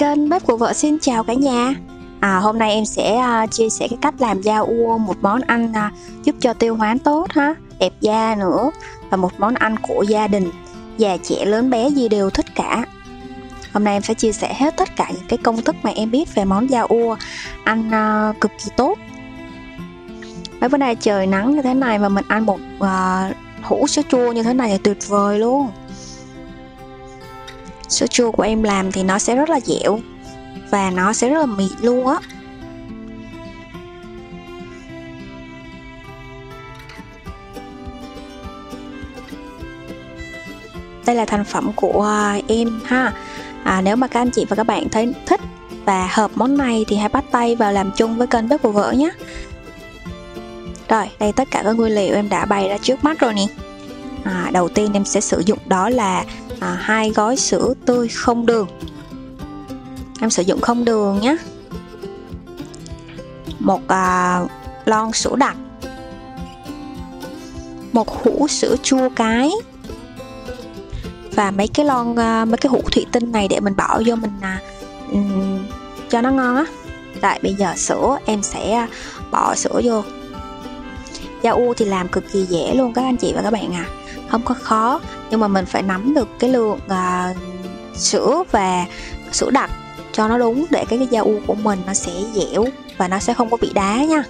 kênh bếp của vợ xin chào cả nhà. À, Hôm nay em sẽ uh, chia sẻ cái cách làm da ua Một món ăn uh, giúp cho tiêu hóa tốt ha Đẹp da nữa Và một món ăn của gia đình Già trẻ lớn bé gì đều thích cả. Hôm nay em sẽ chia sẻ hết tất cả những cái công thức mà em biết về món da ua Ăn uh, cực kỳ tốt. Mấy bữa nay trời nắng như thế này mà mình ăn một uh, hũ sữa chua như thế này là tuyệt vời luôn sữa chua của em làm thì nó sẽ rất là dẻo và nó sẽ rất là mịn luôn á. Đây là thành phẩm của em ha. À, nếu mà các anh chị và các bạn thấy thích và hợp món này thì hãy bắt tay vào làm chung với kênh bếp của vợ nhé. Rồi đây tất cả các nguyên liệu em đã bày ra trước mắt rồi nè. À, đầu tiên em sẽ sử dụng đó là à, hai gói sữa tươi không đường. Em sử dụng không đường nhé. Một à, lon sữa đặc. Một hũ sữa chua cái. Và mấy cái lon à, mấy cái hũ thủy tinh này để mình bỏ vô mình à, um, cho nó ngon á. Tại bây giờ sữa em sẽ à, bỏ sữa vô. Da u thì làm cực kỳ dễ luôn các anh chị và các bạn à không có khó nhưng mà mình phải nắm được cái lượng uh, sữa và sữa đặc cho nó đúng để cái, cái da u của mình nó sẽ dẻo và nó sẽ không có bị đá nha.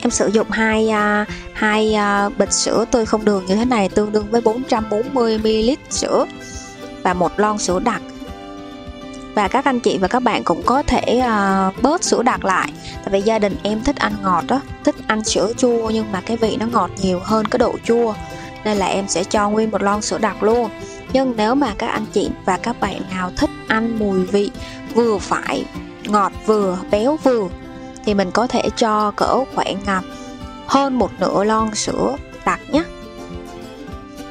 Em sử dụng hai uh, hai à, uh, bịch sữa tươi không đường như thế này tương đương với 440 ml sữa và một lon sữa đặc và các anh chị và các bạn cũng có thể uh, bớt sữa đặc lại. Tại vì gia đình em thích ăn ngọt đó thích ăn sữa chua nhưng mà cái vị nó ngọt nhiều hơn cái độ chua nên là em sẽ cho nguyên một lon sữa đặc luôn. Nhưng nếu mà các anh chị và các bạn nào thích ăn mùi vị vừa phải ngọt vừa béo vừa thì mình có thể cho cỡ khoảng uh, hơn một nửa lon sữa đặc nhé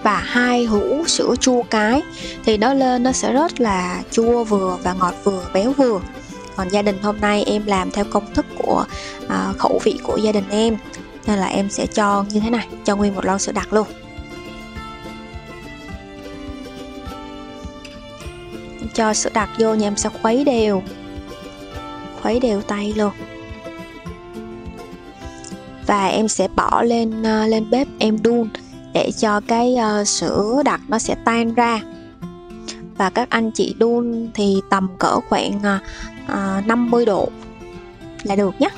và hai hũ sữa chua cái. Thì nó lên nó sẽ rất là chua vừa và ngọt vừa béo vừa. Còn gia đình hôm nay em làm theo công thức của à, khẩu vị của gia đình em. Nên là em sẽ cho như thế này cho nguyên một lon sữa đặc luôn. Em cho sữa đặc vô nhà em sẽ khuấy đều. Khuấy đều tay luôn. Và em sẽ bỏ lên uh, lên bếp em đun để cho cái uh, sữa đặc nó sẽ tan ra. Và các anh chị đun thì tầm cỡ khoảng ờ, ờ, uh, 50 độ là được nhé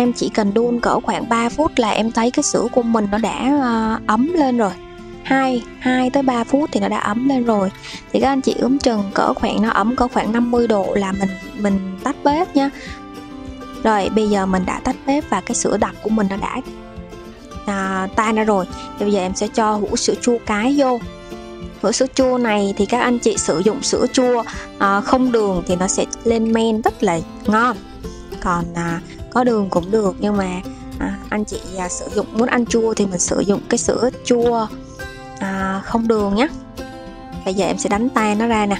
em chỉ cần đun cỡ khoảng 3 phút là em thấy cái sữa của mình nó đã uh, ấm lên rồi. 2, 2 tới 3 phút thì nó đã ấm lên rồi. Thì các anh chị ướm chừng cỡ khoảng nó ấm cỡ khoảng 50 độ là mình mình tắt bếp nha rồi bây giờ mình đã tắt bếp và cái sữa đặc của mình nó đã à, tan ra rồi. Thì bây giờ em sẽ cho hũ sữa chua cái vô. Hũ sữa chua này thì các anh chị sử dụng sữa chua à, không đường thì nó sẽ lên men rất là ngon. Còn à, có đường cũng được nhưng mà à, anh chị à, sử dụng muốn ăn chua thì mình sử dụng cái sữa chua à, không đường nhé bây giờ em sẽ đánh tay nó ra nè.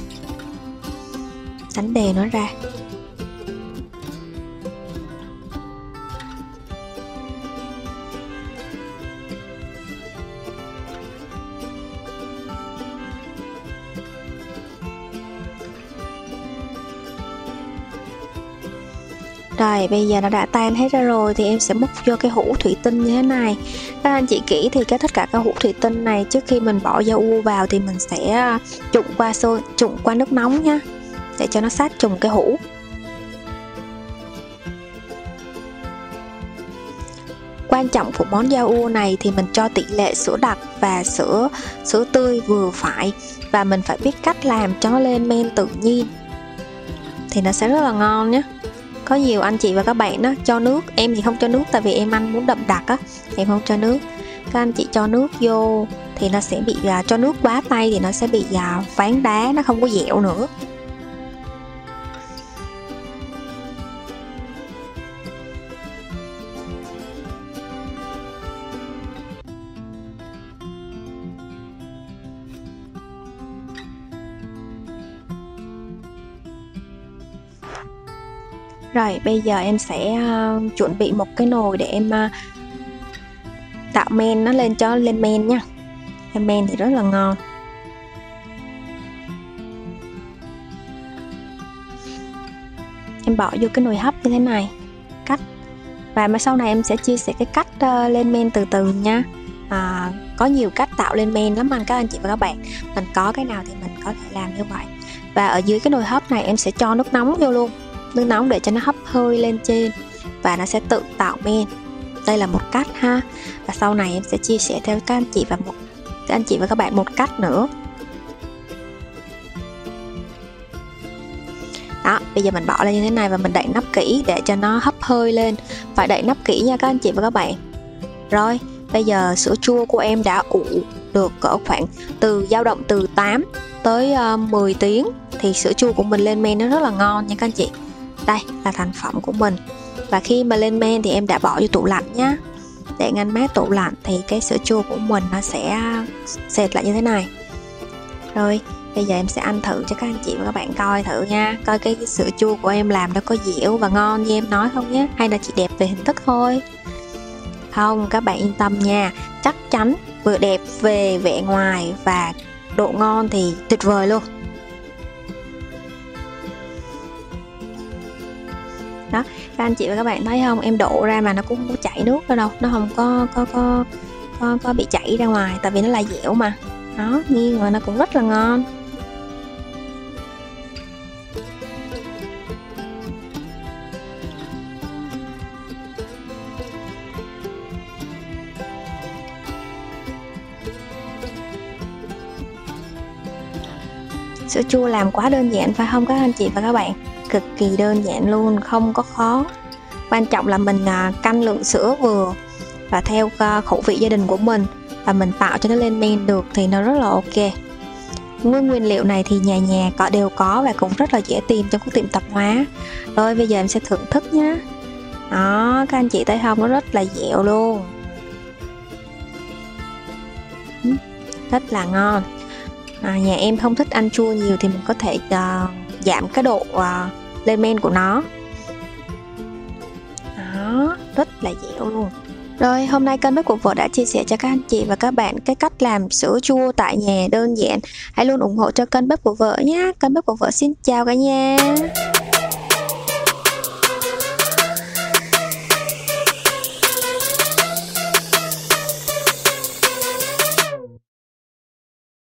Đánh đều nó ra. Rồi bây giờ nó đã tan hết ra rồi thì em sẽ múc vô cái hũ thủy tinh như thế này. Các anh chị kỹ thì cái tất cả các hũ thủy tinh này trước khi mình bỏ dao u vào thì mình sẽ à, trụng qua sôi, trụng qua nước nóng nhá Để cho nó sát trùng cái hũ. Quan trọng của món da u này thì mình cho tỷ lệ sữa đặc và sữa sữa tươi vừa phải Và mình phải biết cách làm cho nó lên men tự nhiên. Thì nó sẽ rất là ngon nhé có nhiều anh chị và các bạn đó cho nước. Em thì không cho nước tại vì em ăn muốn đậm đặc á. Em không cho nước. Các anh chị cho nước vô thì nó sẽ bị à, cho nước quá tay thì nó sẽ bị à, ván đá nó không có dẻo nữa. Rồi bây giờ em sẽ uh, chuẩn bị một cái nồi để em uh, tạo men nó lên cho lên men nha. Lên men thì rất là ngon. Em bỏ vô cái nồi hấp như thế này. Cách và mà sau này em sẽ chia sẻ cái cách uh, lên men từ từ nha. À, có nhiều cách tạo lên men lắm anh các anh chị và các bạn. Mình có cái nào thì mình có thể làm như vậy. Và ở dưới cái nồi hấp này em sẽ cho nước nóng vô luôn nước nóng để cho nó hấp hơi lên trên và nó sẽ tự tạo men. Đây là một cách ha. Và sau này em sẽ chia sẻ theo các anh chị và một, các anh chị và các bạn một cách nữa. Đó, bây giờ mình bỏ lên như thế này và mình đậy nắp kỹ để cho nó hấp hơi lên. Phải đậy nắp kỹ nha các anh chị và các bạn. Rồi, bây giờ sữa chua của em đã ủ được cỡ khoảng từ, dao động từ 8 tới ờ, 10 tiếng thì sữa chua của mình lên men nó rất là ngon nha các anh chị đây là thành phẩm của mình. Và khi mà lên men thì em đã bỏ vô tủ lạnh nhá. Để ngăn mát tủ lạnh thì cái sữa chua của mình nó sẽ sệt lại như thế này. Rồi bây giờ em sẽ ăn thử cho các anh chị và các bạn coi thử nha. Coi cái, cái sữa chua của em làm nó có dẻo và ngon như em nói không nhé hay là chỉ đẹp về hình thức thôi. Không các bạn yên tâm nha. Chắc chắn vừa đẹp về vẻ ngoài và độ ngon thì tuyệt vời luôn. Đó các anh chị và các bạn thấy không? Em đổ ra mà nó cũng không có chảy nước đâu đâu. Nó không có có có có, có bị chảy ra ngoài tại vì nó là dẻo mà. Đó nghiêng mà nó cũng rất là ngon. Sữa chua làm quá đơn giản phải không các anh chị và các bạn? Cực kỳ đơn giản luôn không có khó. Quan trọng là mình à, canh lượng sữa vừa và theo à, khẩu vị gia đình của mình và mình tạo cho nó lên men được thì nó rất là ok. Nguyên nguyên liệu này thì nhà nhà có đều có và cũng rất là dễ tìm trong các tiệm tạp hóa. Rồi bây giờ em sẽ thưởng thức nhé đó các anh chị thấy không? Nó rất là dẻo luôn. Rất là ngon. À, nhà em không thích ăn chua nhiều thì mình có thể uh, giảm cái độ uh, lên men của nó. Đó rất là dẻo luôn. Rồi hôm nay kênh bếp của vợ đã chia sẻ cho các anh chị và các bạn cái cách làm sữa chua tại nhà đơn giản. Hãy luôn ủng hộ cho kênh bếp của vợ nhé. Kênh bếp của vợ xin chào cả nhà.